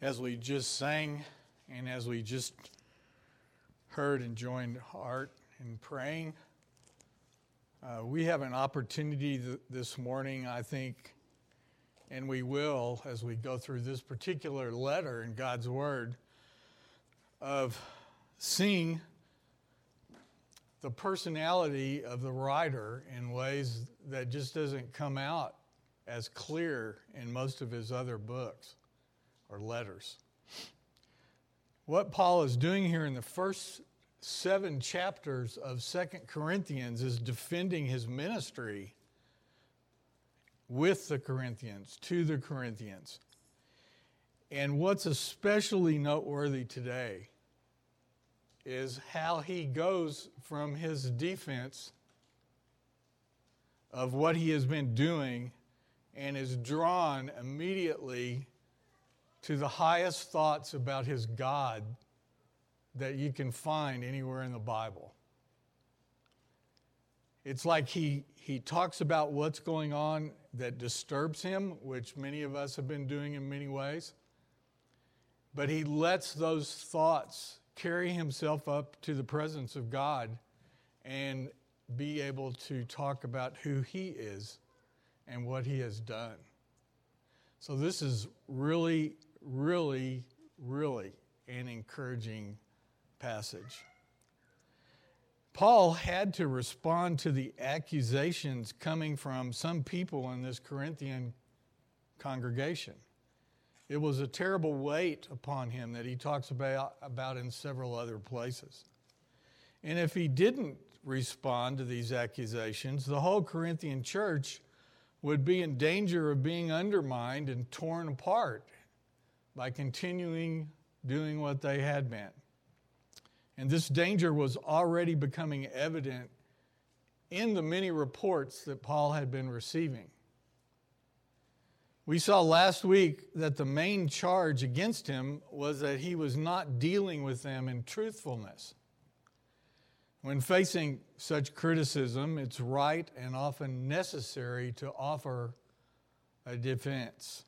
as we just sang and as we just heard and joined heart in praying, uh, we have an opportunity th- this morning, I think, and we will as we go through this particular letter in God's Word, of seeing the personality of the writer in ways that just doesn't come out as clear in most of his other books or letters. What Paul is doing here in the first seven chapters of Second Corinthians is defending his ministry with the Corinthians, to the Corinthians. And what's especially noteworthy today is how he goes from his defense of what he has been doing and is drawn immediately to the highest thoughts about his God that you can find anywhere in the Bible. It's like he, he talks about what's going on that disturbs him, which many of us have been doing in many ways. But he lets those thoughts carry himself up to the presence of God and be able to talk about who he is and what he has done. So, this is really really, really an encouraging passage. Paul had to respond to the accusations coming from some people in this Corinthian congregation. It was a terrible weight upon him that he talks about, about in several other places. And if he didn't respond to these accusations, the whole Corinthian church would be in danger of being undermined and torn apart by continuing doing what they had been. And this danger was already becoming evident in the many reports that Paul had been receiving. We saw last week that the main charge against him was that he was not dealing with them in truthfulness. When facing such criticism, it's right and often necessary to offer a defense.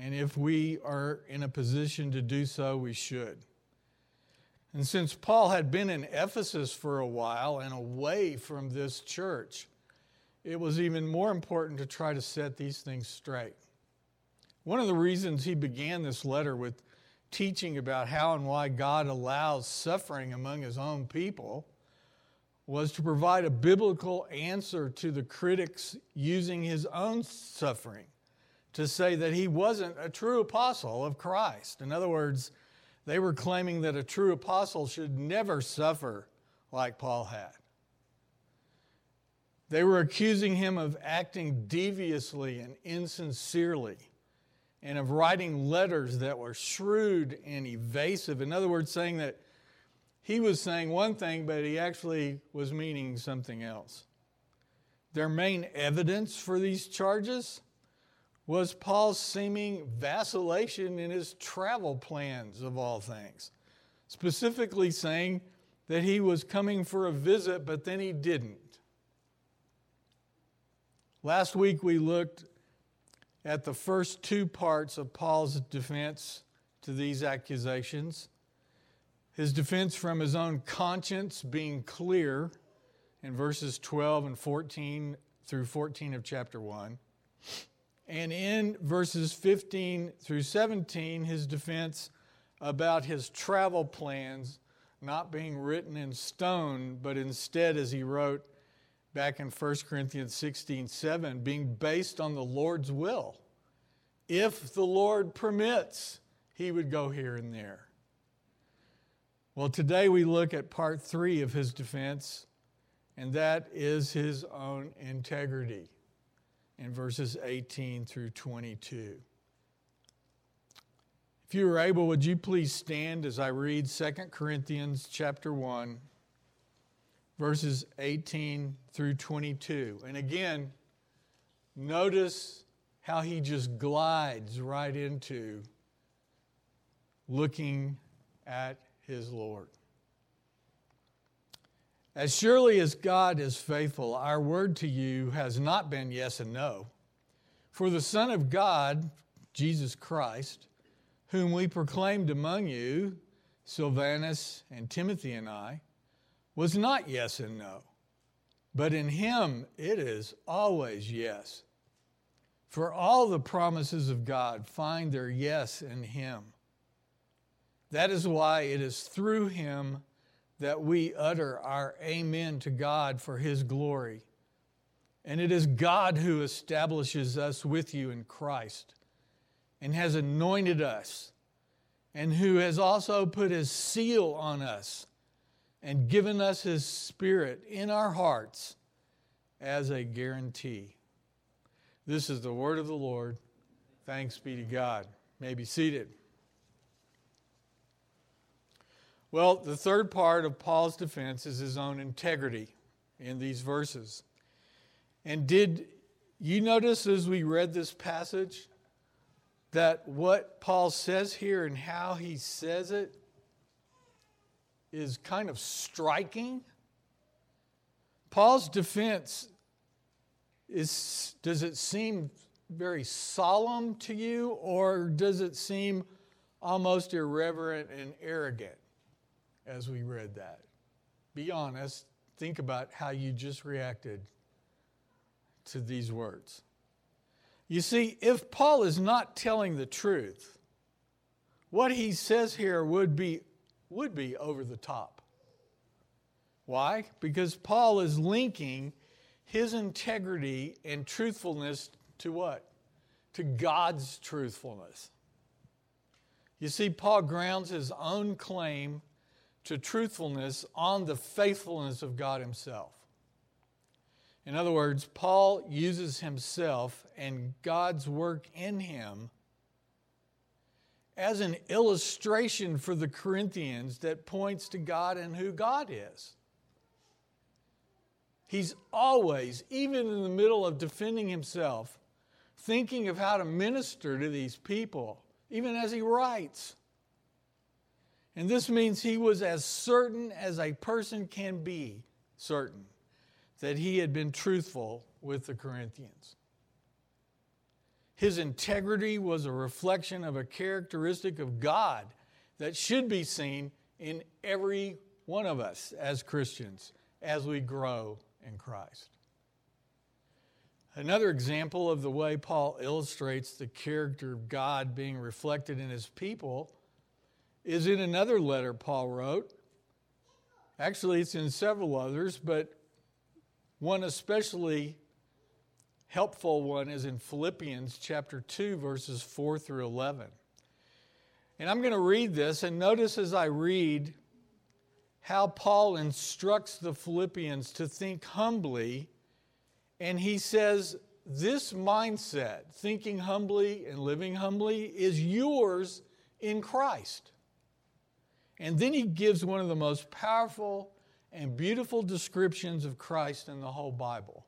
And if we are in a position to do so, we should. And since Paul had been in Ephesus for a while and away from this church, it was even more important to try to set these things straight. One of the reasons he began this letter with teaching about how and why God allows suffering among his own people was to provide a biblical answer to the critics using his own suffering to say that he wasn't a true apostle of Christ. In other words, they were claiming that a true apostle should never suffer like Paul had. They were accusing him of acting deviously and insincerely and of writing letters that were shrewd and evasive. In other words, saying that he was saying one thing, but he actually was meaning something else. Their main evidence for these charges was Paul's seeming vacillation in his travel plans, of all things. Specifically, saying that he was coming for a visit, but then he didn't. Last week, we looked at the first two parts of Paul's defense to these accusations his defense from his own conscience being clear in verses 12 and 14 through 14 of chapter 1 and in verses 15 through 17, his defense about his travel plans not being written in stone, but instead, as he wrote back in 1 Corinthians 16 7, being based on the Lord's will. If the Lord permits, he would go here and there. Well, today we look at part three of his defense, and that is his own integrity in verses 18 through 22. If you are able, would you please stand as I read 2 Corinthians chapter 1, verses 18 through 22. And again, notice how he just glides right into looking at his Lord. As surely as God is faithful, our word to you has not been yes and no. For the Son of God, Jesus Christ, whom we proclaimed among you, Silvanus and Timothy and I, was not yes and no, but in him it is always yes. For all the promises of God find their yes in him. That is why it is through him that we utter our amen to God for his glory. And it is God who establishes us with you in Christ and has anointed us, and who has also put his seal on us and given us his spirit in our hearts as a guarantee. This is the word of the Lord. Thanks be to God. May be seated. Well, the third part of Paul's defense is his own integrity in these verses. And did you notice as we read this passage that what Paul says here and how he says it is kind of striking? Paul's defense is does it seem very solemn to you or does it seem almost irreverent and arrogant as we read that? Be honest, think about how you just reacted to these words. You see, if Paul is not telling the truth, what he says here would be, would be over the top. Why? Because Paul is linking his integrity and truthfulness to what? To God's truthfulness. You see, Paul grounds his own claim to truthfulness on the faithfulness of God Himself. In other words, Paul uses himself and God's work in him as an illustration for the Corinthians that points to God and who God is. He's always, even in the middle of defending himself, thinking of how to minister to these people, even as he writes. And this means he was as certain as a person can be certain that he had been truthful with the Corinthians. His integrity was a reflection of a characteristic of God that should be seen in every one of us as Christians as we grow in Christ. Another example of the way Paul illustrates the character of God being reflected in his people is in another letter Paul wrote. Actually, it's in several others, but one especially helpful one is in Philippians chapter 2, verses 4 through 11. And I'm going to read this, and notice as I read how Paul instructs the Philippians to think humbly. And he says, This mindset, thinking humbly and living humbly, is yours in Christ. And then he gives one of the most powerful and beautiful descriptions of Christ in the whole Bible.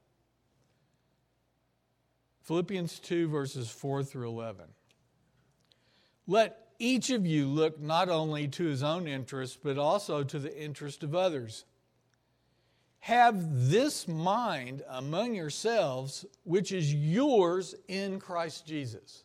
Philippians 2, verses 4 through 11. Let each of you look not only to his own interest, but also to the interest of others. Have this mind among yourselves, which is yours in Christ Jesus,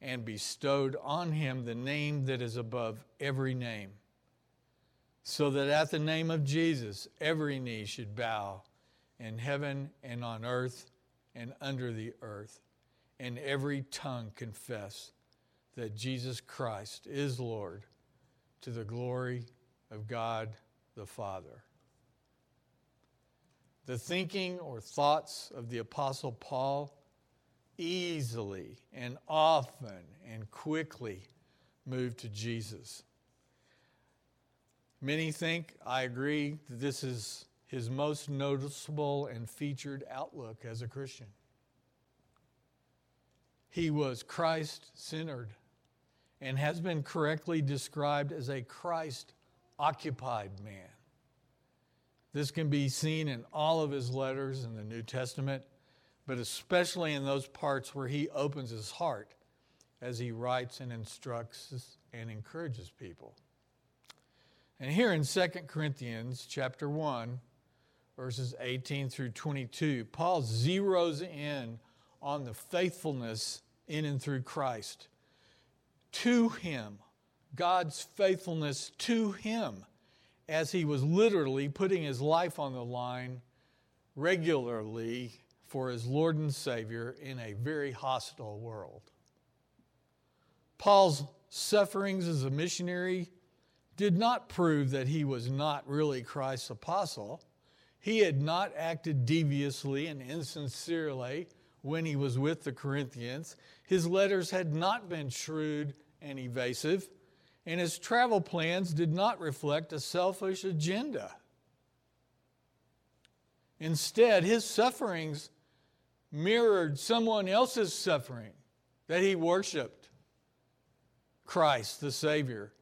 and bestowed on him the name that is above every name so that at the name of Jesus, every knee should bow in heaven and on earth and under the earth, and every tongue confess that Jesus Christ is Lord to the glory of God the Father. The thinking or thoughts of the Apostle Paul easily and often and quickly moved to Jesus. Many think, I agree, that this is his most noticeable and featured outlook as a Christian. He was Christ centered and has been correctly described as a Christ occupied man. This can be seen in all of his letters in the New Testament, but especially in those parts where he opens his heart as he writes and instructs and encourages people. And here in 2 Corinthians chapter 1, verses 18 through 22, Paul zeroes in on the faithfulness in and through Christ. To him, God's faithfulness to him, as he was literally putting his life on the line regularly for his Lord and Savior in a very hostile world. Paul's sufferings as a missionary did not prove that he was not really Christ's apostle. He had not acted deviously and insincerely when he was with the Corinthians. His letters had not been shrewd and evasive, and his travel plans did not reflect a selfish agenda. Instead, his sufferings mirrored someone else's suffering that he worshiped Christ, the Savior.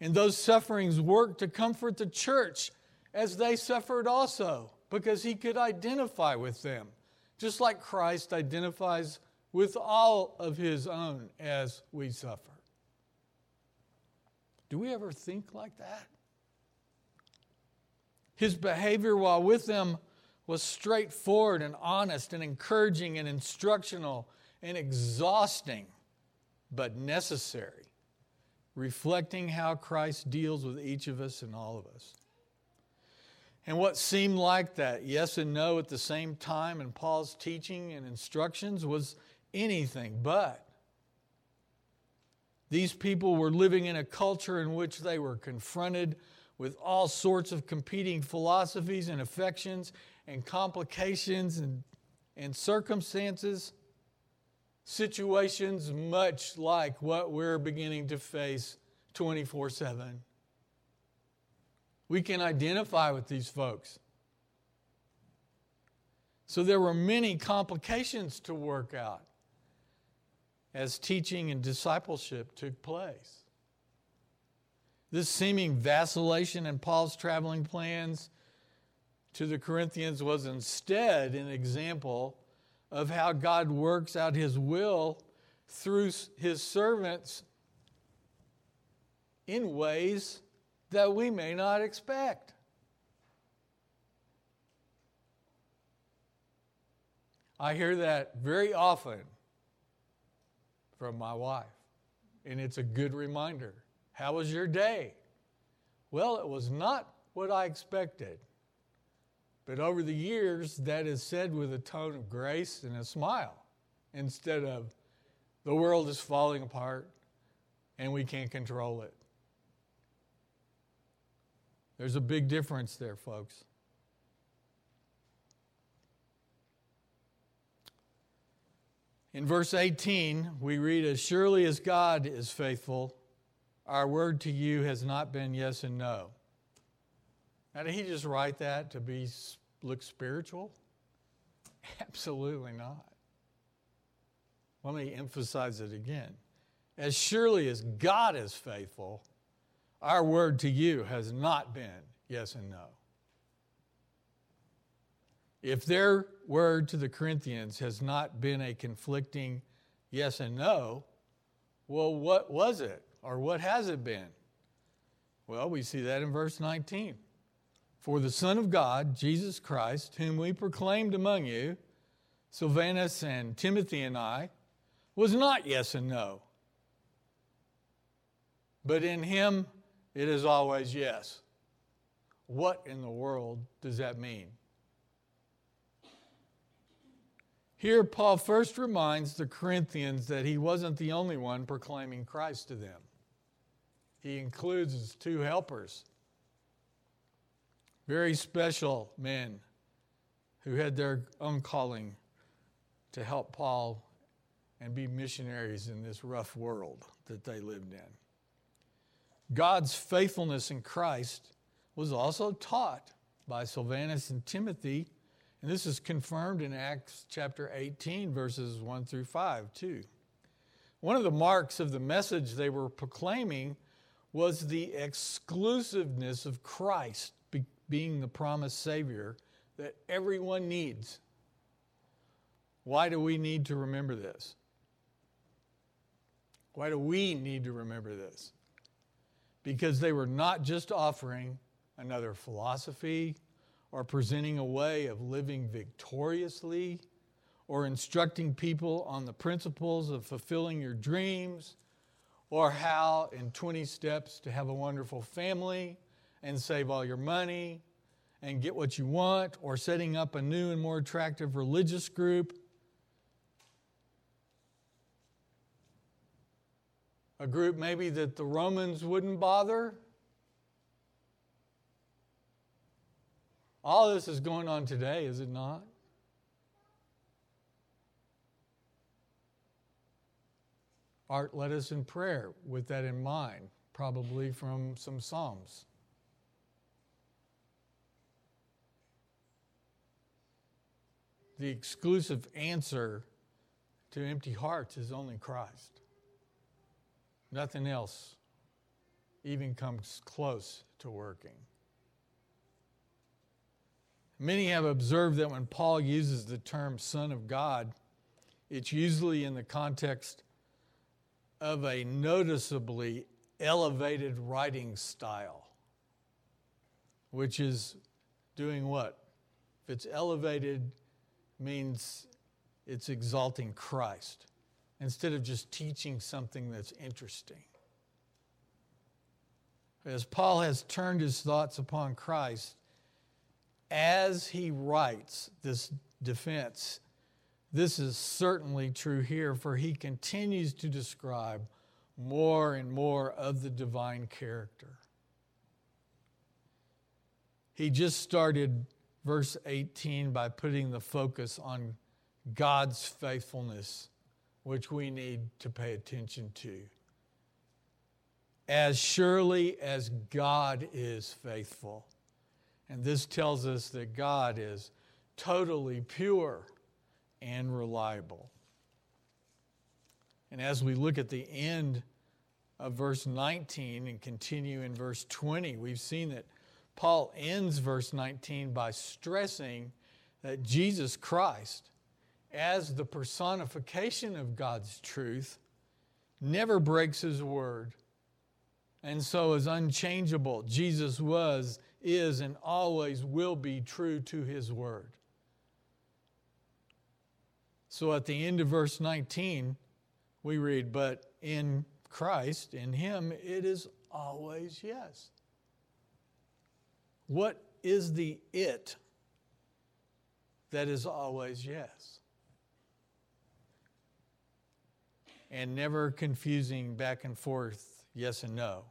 And those sufferings worked to comfort the church as they suffered also, because he could identify with them, just like Christ identifies with all of his own as we suffer. Do we ever think like that? His behavior while with them was straightforward and honest and encouraging and instructional and exhausting, but necessary reflecting how Christ deals with each of us and all of us. And what seemed like that yes and no at the same time in Paul's teaching and instructions was anything but. These people were living in a culture in which they were confronted with all sorts of competing philosophies and affections and complications and, and circumstances situations much like what we're beginning to face 24 7. We can identify with these folks. So there were many complications to work out as teaching and discipleship took place. This seeming vacillation in Paul's traveling plans to the Corinthians was instead an example of how God works out his will through his servants in ways that we may not expect. I hear that very often from my wife, and it's a good reminder. How was your day? Well, it was not what I expected. But over the years, that is said with a tone of grace and a smile instead of the world is falling apart and we can't control it. There's a big difference there, folks. In verse 18, we read, As surely as God is faithful, our word to you has not been yes and no. Now, did he just write that to be look spiritual? Absolutely not. Let me emphasize it again. As surely as God is faithful, our word to you has not been yes and no. If their word to the Corinthians has not been a conflicting yes and no, well, what was it? Or what has it been? Well, we see that in verse 19. For the Son of God, Jesus Christ, whom we proclaimed among you, Silvanus and Timothy and I, was not yes and no. But in him it is always yes. What in the world does that mean? Here, Paul first reminds the Corinthians that he wasn't the only one proclaiming Christ to them. He includes his two helpers, very special men who had their own calling to help Paul and be missionaries in this rough world that they lived in. God's faithfulness in Christ was also taught by Silvanus and Timothy, and this is confirmed in Acts chapter 18, verses 1 through 5, too. One of the marks of the message they were proclaiming was the exclusiveness of Christ being the promised Savior that everyone needs. Why do we need to remember this? Why do we need to remember this? Because they were not just offering another philosophy or presenting a way of living victoriously or instructing people on the principles of fulfilling your dreams or how in 20 steps to have a wonderful family and save all your money and get what you want or setting up a new and more attractive religious group. A group maybe that the Romans wouldn't bother All this is going on today, is it not? Art led us in prayer with that in mind, probably from some Psalms. The exclusive answer to empty hearts is only Christ. Nothing else even comes close to working. Many have observed that when Paul uses the term Son of God, it's usually in the context of a noticeably elevated writing style, which is doing what? If it's elevated, means it's exalting Christ instead of just teaching something that's interesting. As Paul has turned his thoughts upon Christ, as he writes this defense, this is certainly true here, for he continues to describe more and more of the divine character. He just started verse 18 by putting the focus on God's faithfulness, which we need to pay attention to. As surely as God is faithful, and this tells us that God is totally pure and reliable. And as we look at the end of verse 19 and continue in verse 20, we've seen that Paul ends verse 19 by stressing that Jesus Christ, as the personification of God's truth, never breaks his word and so is unchangeable. Jesus was is and always will be true to his word. So at the end of verse 19, we read, But in Christ, in him, it is always yes. What is the it that is always yes? And never confusing back and forth yes and no.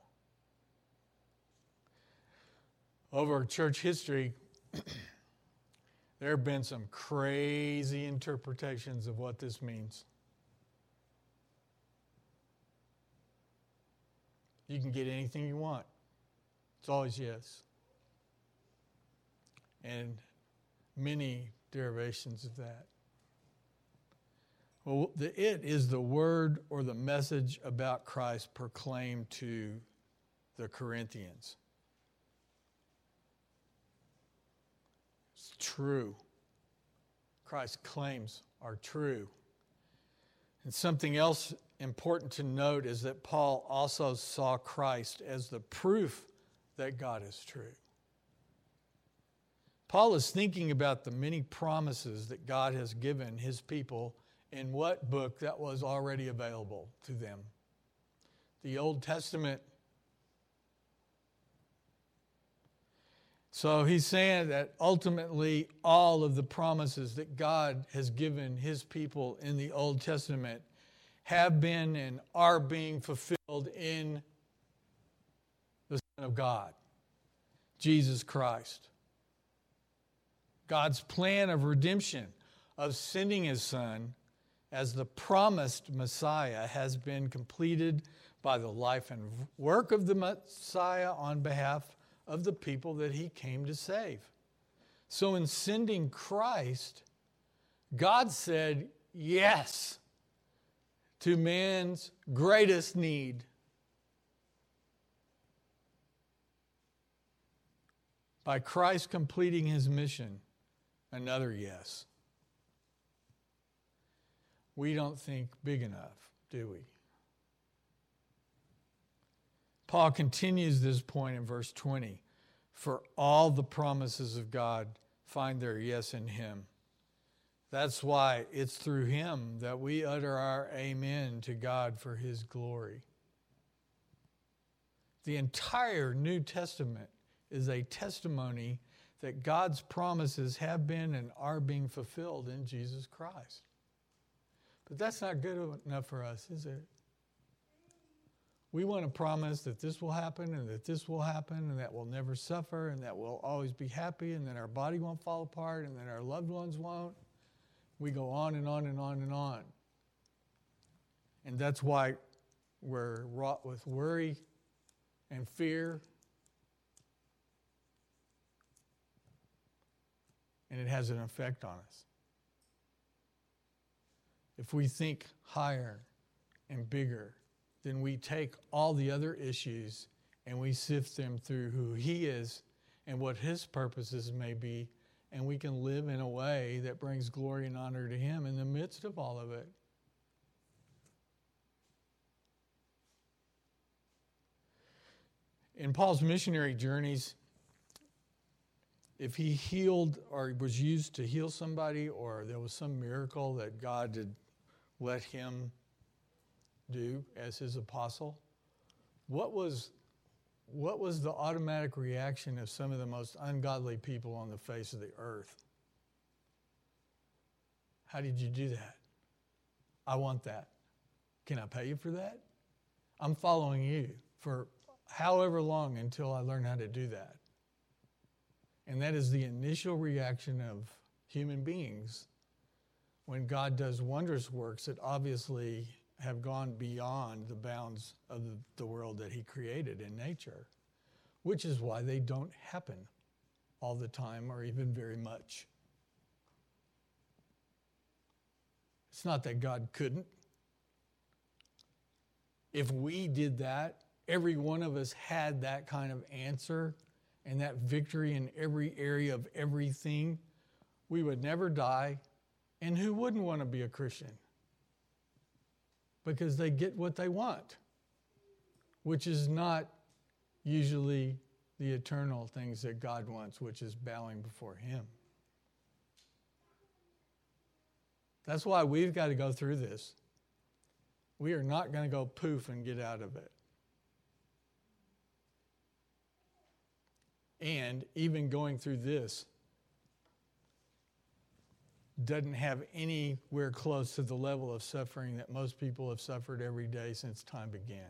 over church history, there have been some crazy interpretations of what this means. You can get anything you want. It's always yes. And many derivations of that. Well, the it is the word or the message about Christ proclaimed to the Corinthians. It's true. Christ's claims are true. And something else important to note is that Paul also saw Christ as the proof that God is true. Paul is thinking about the many promises that God has given his people in what book that was already available to them. The Old Testament So he's saying that ultimately all of the promises that God has given his people in the Old Testament have been and are being fulfilled in the Son of God, Jesus Christ. God's plan of redemption, of sending his Son as the promised Messiah, has been completed by the life and work of the Messiah on behalf of the people that he came to save. So, in sending Christ, God said yes to man's greatest need. By Christ completing his mission, another yes. We don't think big enough, do we? Paul continues this point in verse 20. For all the promises of God find their yes in him. That's why it's through him that we utter our amen to God for his glory. The entire New Testament is a testimony that God's promises have been and are being fulfilled in Jesus Christ. But that's not good enough for us, is it? We want to promise that this will happen and that this will happen and that we'll never suffer and that we'll always be happy and that our body won't fall apart and that our loved ones won't. We go on and on and on and on. And that's why we're wrought with worry and fear. And it has an effect on us. If we think higher and bigger, then we take all the other issues and we sift them through who He is and what His purposes may be, and we can live in a way that brings glory and honor to Him in the midst of all of it. In Paul's missionary journeys, if he healed or was used to heal somebody, or there was some miracle that God had let him do as his apostle? What was, what was the automatic reaction of some of the most ungodly people on the face of the earth? How did you do that? I want that. Can I pay you for that? I'm following you for however long until I learn how to do that. And that is the initial reaction of human beings when God does wondrous works that obviously have gone beyond the bounds of the world that He created in nature, which is why they don't happen all the time or even very much. It's not that God couldn't. If we did that, every one of us had that kind of answer and that victory in every area of everything, we would never die and who wouldn't want to be a Christian? Because they get what they want, which is not usually the eternal things that God wants, which is bowing before Him. That's why we've got to go through this. We are not going to go poof and get out of it. And even going through this, doesn't have anywhere close to the level of suffering that most people have suffered every day since time began.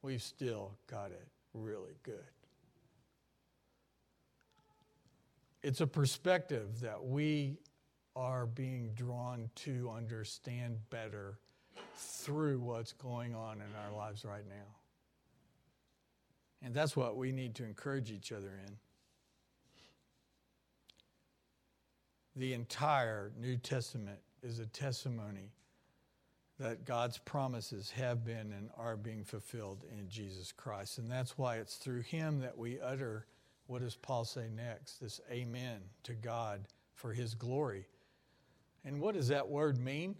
We've still got it really good. It's a perspective that we are being drawn to understand better through what's going on in our lives right now. And that's what we need to encourage each other in. the entire New Testament is a testimony that God's promises have been and are being fulfilled in Jesus Christ. And that's why it's through him that we utter what does Paul say next? This amen to God for his glory. And what does that word mean?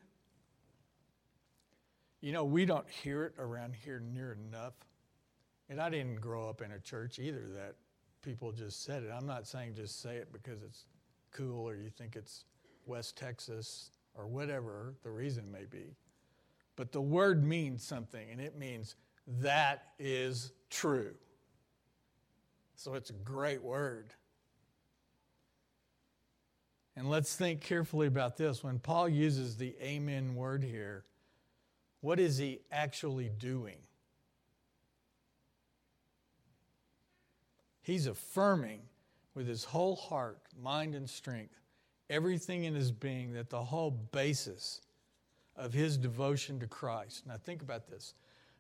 You know, we don't hear it around here near enough. And I didn't grow up in a church either that people just said it. I'm not saying just say it because it's cool or you think it's West Texas or whatever the reason may be. But the word means something, and it means that is true. So it's a great word. And let's think carefully about this. When Paul uses the amen word here, what is he actually doing? He's affirming with his whole heart, mind, and strength, everything in his being, that the whole basis of his devotion to Christ. Now, think about this.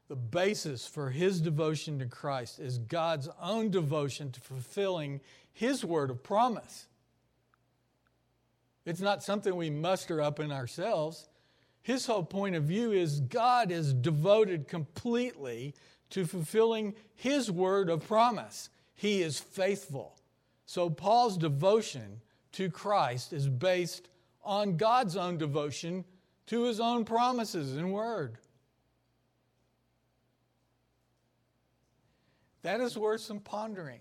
The basis for his devotion to Christ is God's own devotion to fulfilling his word of promise. It's not something we muster up in ourselves. His whole point of view is God is devoted completely to fulfilling His word of promise. He is faithful. So Paul's devotion to Christ is based on God's own devotion to his own promises and word. That is worth some pondering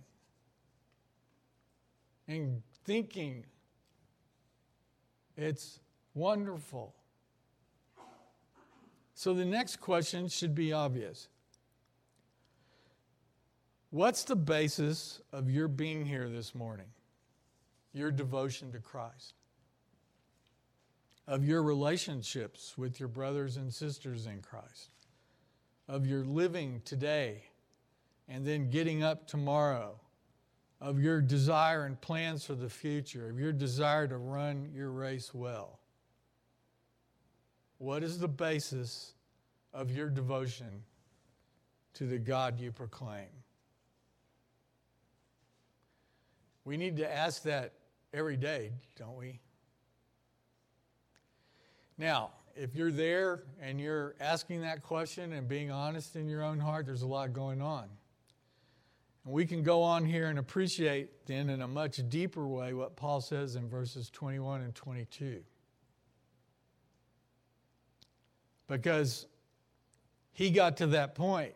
and thinking. It's wonderful. So the next question should be obvious. What's the basis of your being here this morning? Your devotion to Christ? Of your relationships with your brothers and sisters in Christ? Of your living today and then getting up tomorrow? Of your desire and plans for the future? Of your desire to run your race well? What is the basis of your devotion to the God you proclaim? We need to ask that every day, don't we? Now, if you're there and you're asking that question and being honest in your own heart, there's a lot going on. And we can go on here and appreciate then in a much deeper way what Paul says in verses 21 and 22. Because he got to that point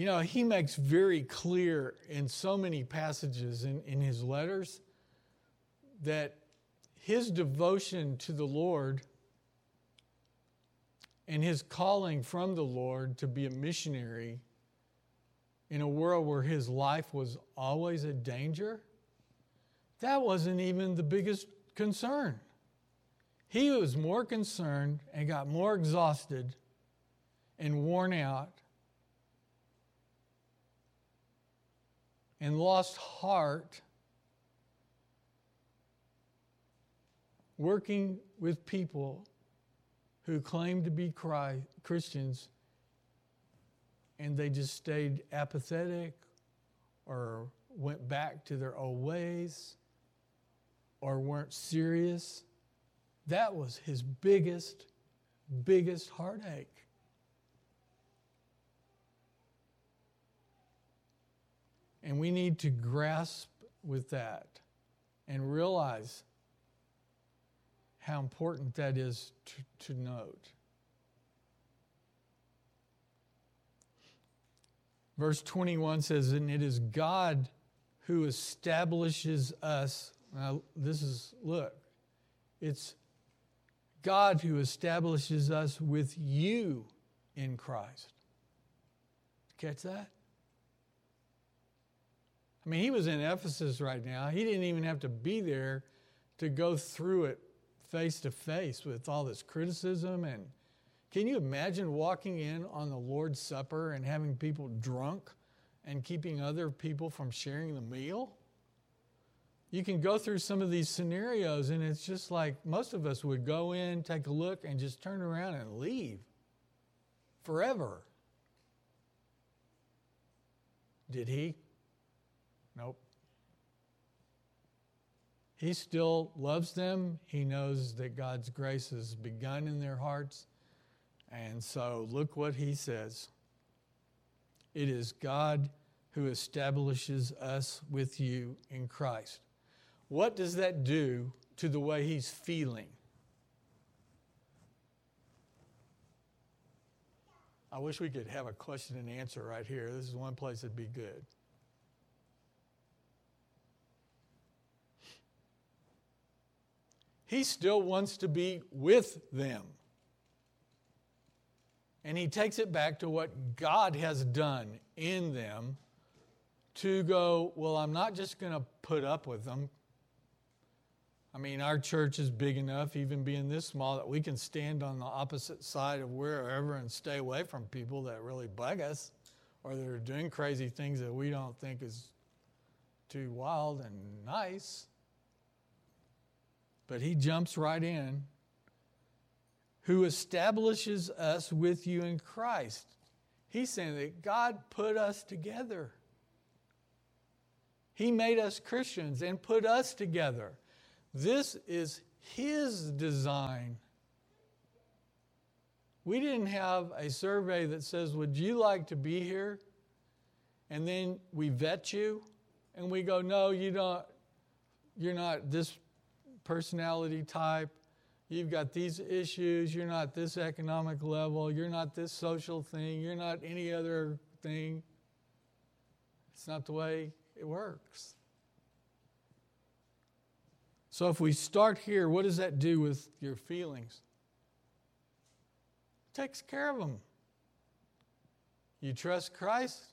you know, he makes very clear in so many passages in, in his letters that his devotion to the Lord and his calling from the Lord to be a missionary in a world where his life was always a danger, that wasn't even the biggest concern. He was more concerned and got more exhausted and worn out and lost heart working with people who claimed to be Christ, Christians and they just stayed apathetic or went back to their old ways or weren't serious. That was his biggest, biggest heartache. And we need to grasp with that and realize how important that is to, to note. Verse 21 says, And it is God who establishes us. Now, this is, look, it's God who establishes us with you in Christ. Catch that? I mean, he was in Ephesus right now. He didn't even have to be there to go through it face to face with all this criticism. And can you imagine walking in on the Lord's Supper and having people drunk and keeping other people from sharing the meal? You can go through some of these scenarios, and it's just like most of us would go in, take a look, and just turn around and leave forever. Did he? He still loves them. He knows that God's grace has begun in their hearts. And so look what he says it is God who establishes us with you in Christ. What does that do to the way he's feeling? I wish we could have a question and answer right here. This is one place that'd be good. He still wants to be with them. And he takes it back to what God has done in them to go, well, I'm not just going to put up with them. I mean, our church is big enough, even being this small, that we can stand on the opposite side of wherever and stay away from people that really bug us or that are doing crazy things that we don't think is too wild and nice. But he jumps right in. Who establishes us with you in Christ. He's saying that God put us together. He made us Christians and put us together. This is His design. We didn't have a survey that says, Would you like to be here? And then we vet you and we go, No, you don't, you're not this personality type. You've got these issues. You're not this economic level. You're not this social thing. You're not any other thing. It's not the way it works. So if we start here, what does that do with your feelings? It takes care of them. You trust Christ?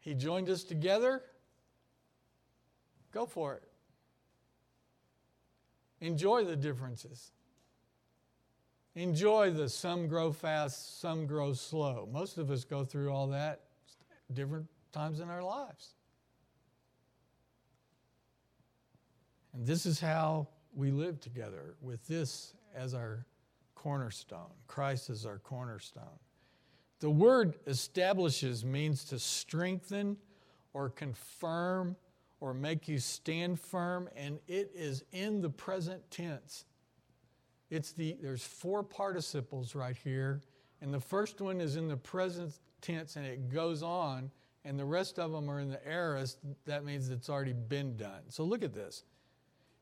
He joined us together? Go for it. Enjoy the differences. Enjoy the some grow fast, some grow slow. Most of us go through all that different times in our lives. And this is how we live together with this as our cornerstone. Christ is our cornerstone. The word establishes means to strengthen or confirm or make you stand firm, and it is in the present tense. It's the, there's four participles right here, and the first one is in the present tense and it goes on, and the rest of them are in the aorist. That means it's already been done. So look at this.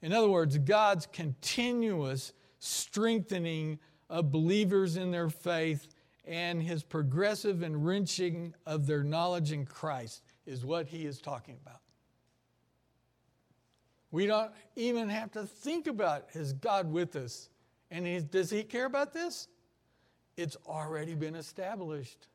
In other words, God's continuous strengthening of believers in their faith and his progressive enriching of their knowledge in Christ is what he is talking about. We don't even have to think about is God with us? And does he care about this? It's already been established.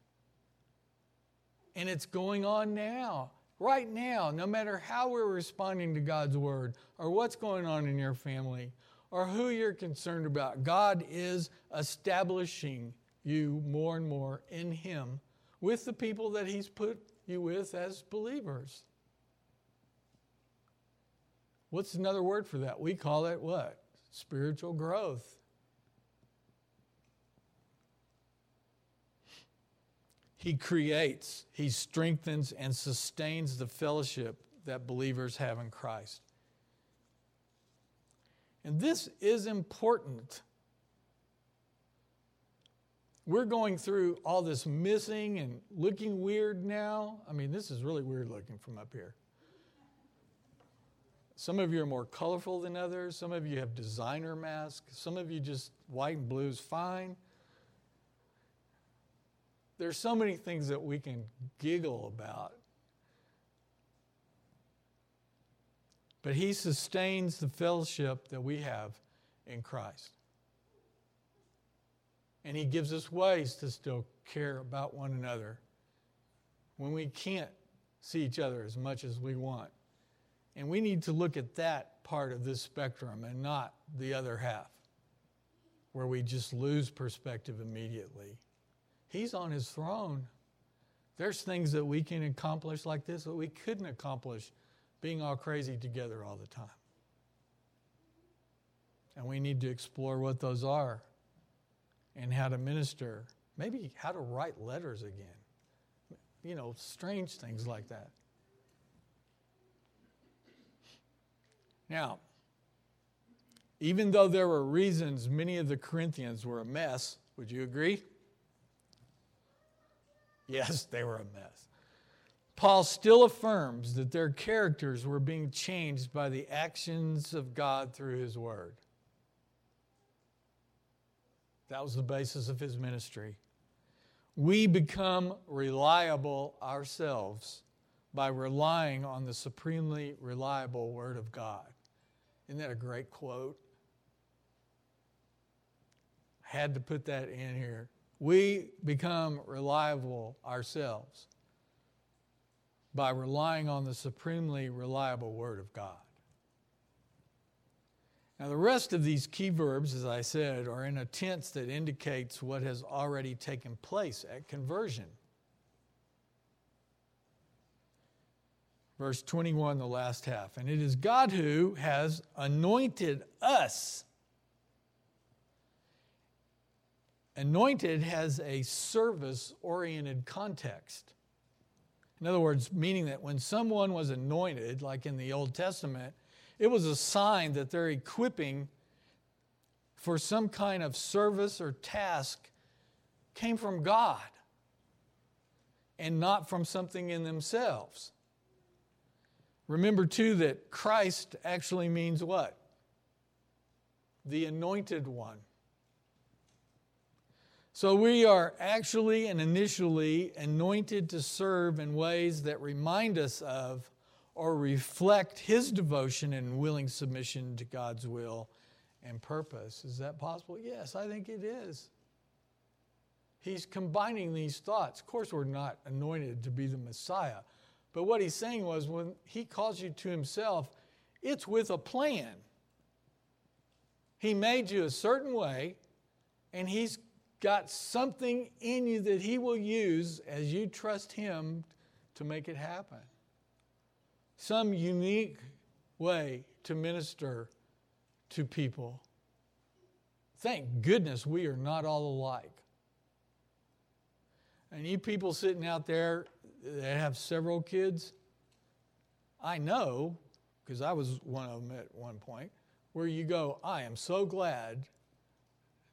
And it's going on now right now, no matter how we're responding to God's word or what's going on in your family or who you're concerned about, God is establishing you more and more in Him with the people that He's put you with as believers. What's another word for that? We call it what? Spiritual growth. He creates, He strengthens, and sustains the fellowship that believers have in Christ. And this is important. We're going through all this missing and looking weird now. I mean, this is really weird looking from up here. Some of you are more colorful than others. Some of you have designer masks. Some of you just white and blue is fine there's so many things that we can giggle about. But he sustains the fellowship that we have in Christ. And he gives us ways to still care about one another when we can't see each other as much as we want. And we need to look at that part of this spectrum and not the other half, where we just lose perspective immediately. He's on his throne. There's things that we can accomplish like this that we couldn't accomplish being all crazy together all the time. And we need to explore what those are and how to minister, maybe how to write letters again. You know, strange things like that. Now, even though there were reasons many of the Corinthians were a mess, would you agree? Yes, they were a mess. Paul still affirms that their characters were being changed by the actions of God through his word. That was the basis of his ministry. We become reliable ourselves by relying on the supremely reliable Word of God. Isn't that a great quote? Had to put that in here we become reliable ourselves by relying on the supremely reliable Word of God. Now, the rest of these key verbs, as I said, are in a tense that indicates what has already taken place at conversion. Verse 21, the last half. And it is God who has anointed us Anointed has a service oriented context. In other words, meaning that when someone was anointed, like in the Old Testament, it was a sign that their equipping for some kind of service or task came from God and not from something in themselves. Remember, too, that Christ actually means what? The anointed one. So we are actually and initially anointed to serve in ways that remind us of or reflect his devotion and willing submission to God's will and purpose. Is that possible? Yes, I think it is. He's combining these thoughts. Of course, we're not anointed to be the Messiah, but what he's saying was when he calls you to himself, it's with a plan. He made you a certain way, and he's got something in you that he will use as you trust him to make it happen. Some unique way to minister to people. Thank goodness we are not all alike. And you people sitting out there that have several kids, I know, because I was one of them at one point, where you go, I am so glad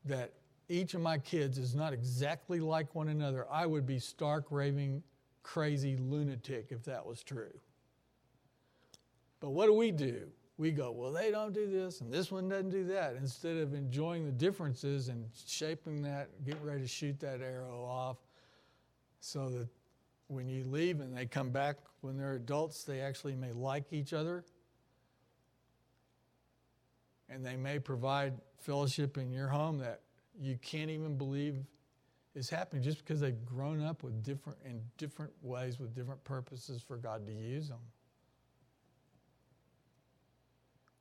that each of my kids is not exactly like one another. I would be stark, raving, crazy lunatic if that was true. But what do we do? We go, well, they don't do this and this one doesn't do that. Instead of enjoying the differences and shaping that, getting ready to shoot that arrow off so that when you leave and they come back when they're adults, they actually may like each other. And they may provide fellowship in your home that you can't even believe is happening just because they've grown up with different in different ways with different purposes for God to use them.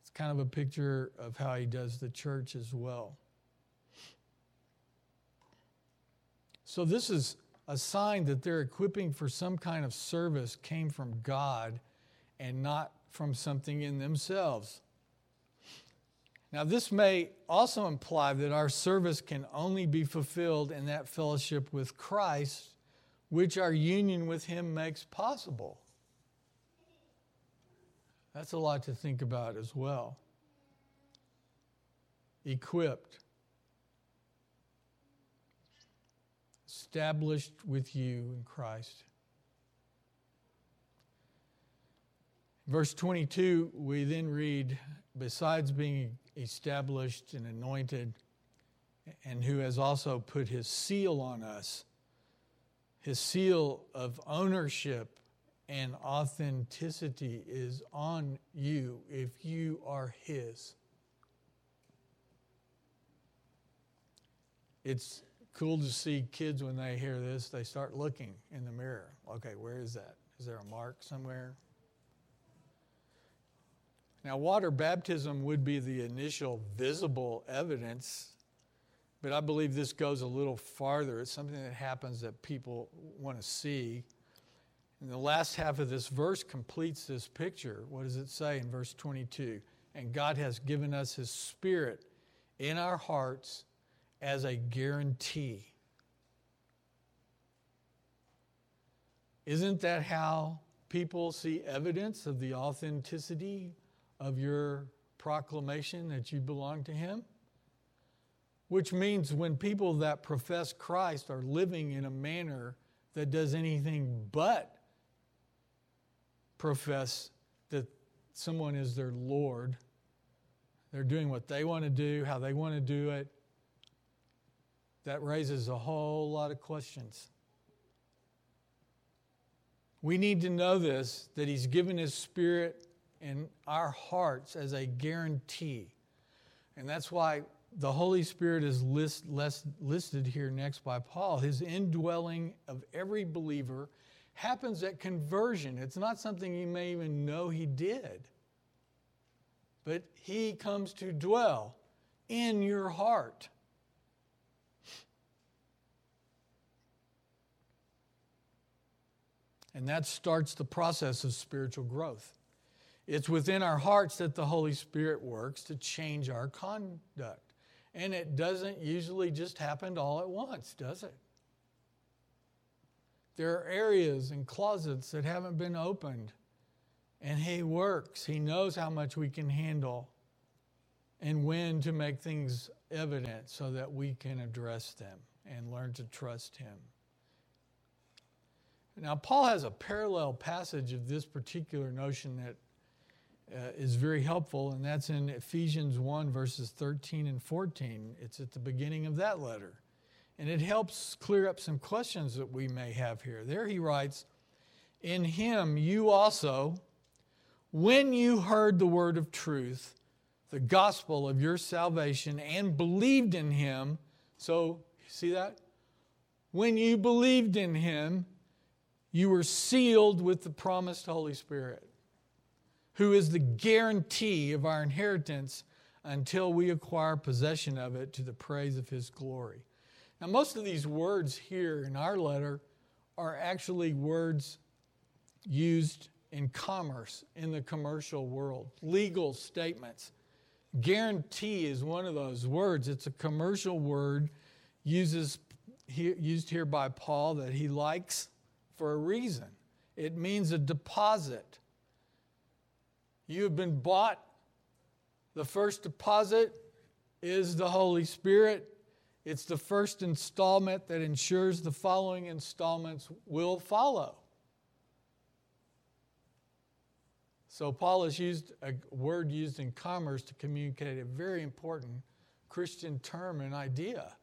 It's kind of a picture of how he does the church as well. So this is a sign that their equipping for some kind of service came from God and not from something in themselves. Now, this may also imply that our service can only be fulfilled in that fellowship with Christ, which our union with Him makes possible. That's a lot to think about as well. Equipped. Established with you in Christ. Verse 22, we then read, besides being established and anointed, and who has also put his seal on us, his seal of ownership and authenticity is on you if you are his. It's cool to see kids when they hear this, they start looking in the mirror. Okay, where is that? Is there a mark somewhere? Now, water baptism would be the initial visible evidence, but I believe this goes a little farther. It's something that happens that people want to see. And the last half of this verse completes this picture. What does it say in verse 22? And God has given us His Spirit in our hearts as a guarantee. Isn't that how people see evidence of the authenticity of your proclamation that you belong to Him? Which means when people that profess Christ are living in a manner that does anything but profess that someone is their Lord, they're doing what they want to do, how they want to do it, that raises a whole lot of questions. We need to know this that He's given His Spirit in our hearts as a guarantee. And that's why the Holy Spirit is list, listed here next by Paul. His indwelling of every believer happens at conversion. It's not something you may even know He did, but He comes to dwell in your heart. And that starts the process of spiritual growth. It's within our hearts that the Holy Spirit works to change our conduct. And it doesn't usually just happen all at once, does it? There are areas and closets that haven't been opened. And He works. He knows how much we can handle. and when to make things evident so that we can address them and learn to trust Him. Now, Paul has a parallel passage of this particular notion that uh, is very helpful, and that's in Ephesians 1, verses 13 and 14. It's at the beginning of that letter. And it helps clear up some questions that we may have here. There he writes, In him you also, when you heard the word of truth, the gospel of your salvation, and believed in him, so, see that? When you believed in him, you were sealed with the promised Holy Spirit, who is the guarantee of our inheritance until we acquire possession of it to the praise of his glory. Now, most of these words here in our letter are actually words used in commerce, in the commercial world, legal statements. Guarantee is one of those words. It's a commercial word uses, used here by Paul that he likes for a reason. It means a deposit. You have been bought. The first deposit is the Holy Spirit. It's the first installment that ensures the following installments will follow. So, Paul has used a word used in commerce to communicate a very important Christian term and idea.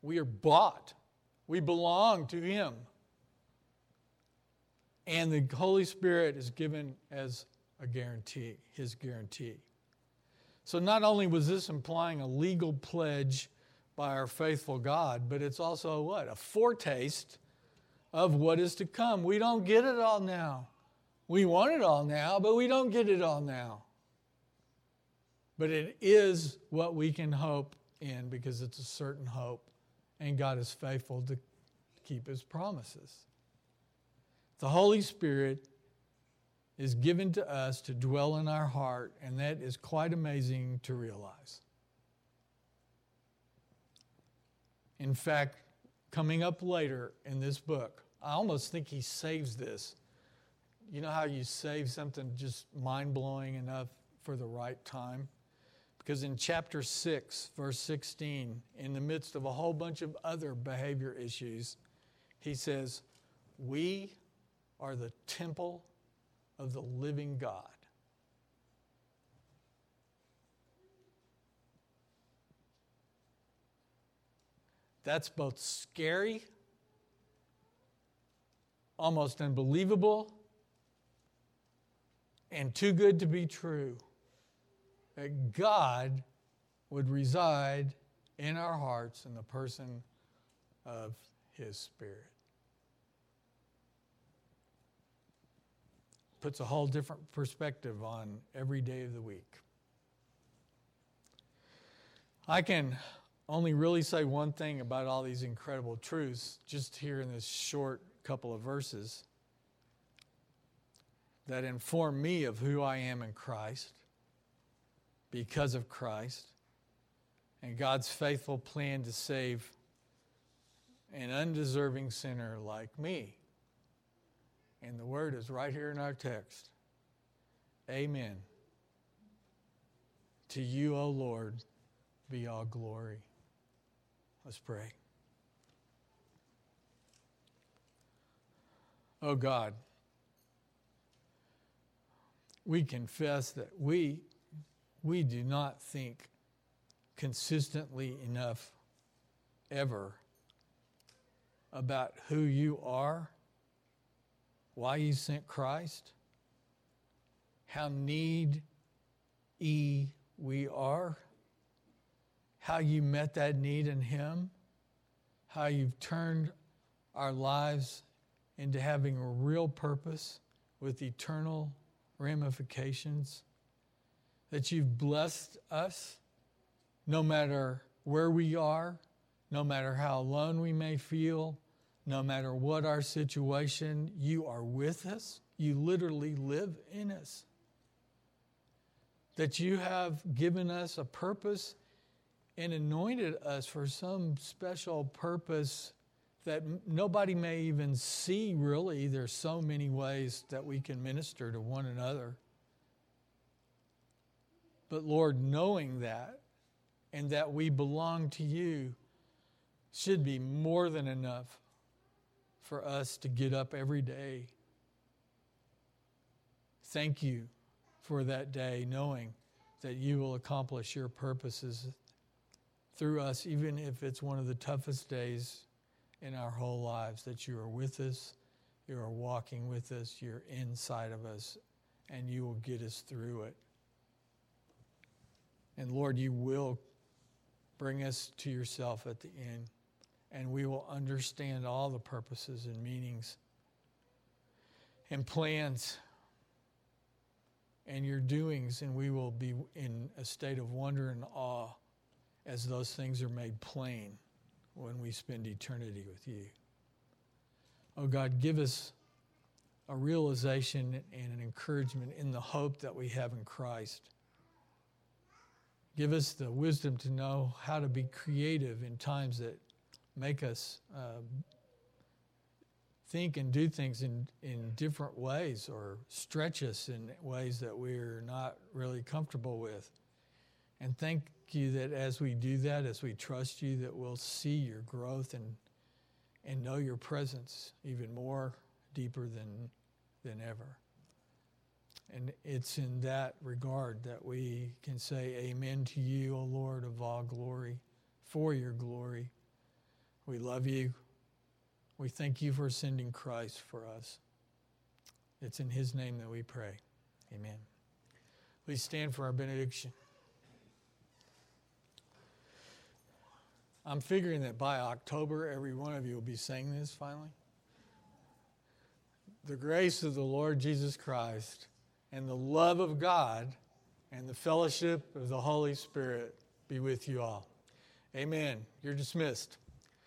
We are bought, we belong to Him. And the Holy Spirit is given as a guarantee, his guarantee. So not only was this implying a legal pledge by our faithful God, but it's also what? A foretaste of what is to come. We don't get it all now. We want it all now, but we don't get it all now. But it is what we can hope in because it's a certain hope, and God is faithful to keep his promises. The Holy Spirit is given to us to dwell in our heart, and that is quite amazing to realize. In fact, coming up later in this book, I almost think he saves this. You know how you save something just mind blowing enough for the right time? Because in chapter 6, verse 16, in the midst of a whole bunch of other behavior issues, he says, We are the temple of the living God. That's both scary, almost unbelievable, and too good to be true. That God would reside in our hearts in the person of His Spirit. Puts a whole different perspective on every day of the week. I can only really say one thing about all these incredible truths just here in this short couple of verses that inform me of who I am in Christ because of Christ and God's faithful plan to save an undeserving sinner like me. And the word is right here in our text. Amen. To you, O Lord, be all glory. Let's pray. Oh God, we confess that we, we do not think consistently enough ever about who you are why you sent Christ, how need we are, how you met that need in Him, how you've turned our lives into having a real purpose with eternal ramifications, that you've blessed us no matter where we are, no matter how alone we may feel, no matter what our situation, you are with us. You literally live in us. That you have given us a purpose and anointed us for some special purpose that nobody may even see, really. There's so many ways that we can minister to one another. But Lord, knowing that and that we belong to you should be more than enough for us to get up every day. Thank you for that day, knowing that you will accomplish your purposes through us, even if it's one of the toughest days in our whole lives, that you are with us, you are walking with us, you're inside of us, and you will get us through it. And Lord, you will bring us to yourself at the end, and we will understand all the purposes and meanings and plans and your doings, and we will be in a state of wonder and awe as those things are made plain when we spend eternity with you. Oh God, give us a realization and an encouragement in the hope that we have in Christ. Give us the wisdom to know how to be creative in times that make us uh, think and do things in, in different ways or stretch us in ways that we're not really comfortable with. And thank you that as we do that, as we trust you, that we'll see your growth and, and know your presence even more deeper than, than ever. And it's in that regard that we can say amen to you, O Lord of all glory, for your glory. We love you. We thank you for sending Christ for us. It's in his name that we pray. Amen. Please stand for our benediction. I'm figuring that by October, every one of you will be saying this finally. The grace of the Lord Jesus Christ and the love of God and the fellowship of the Holy Spirit be with you all. Amen. You're dismissed.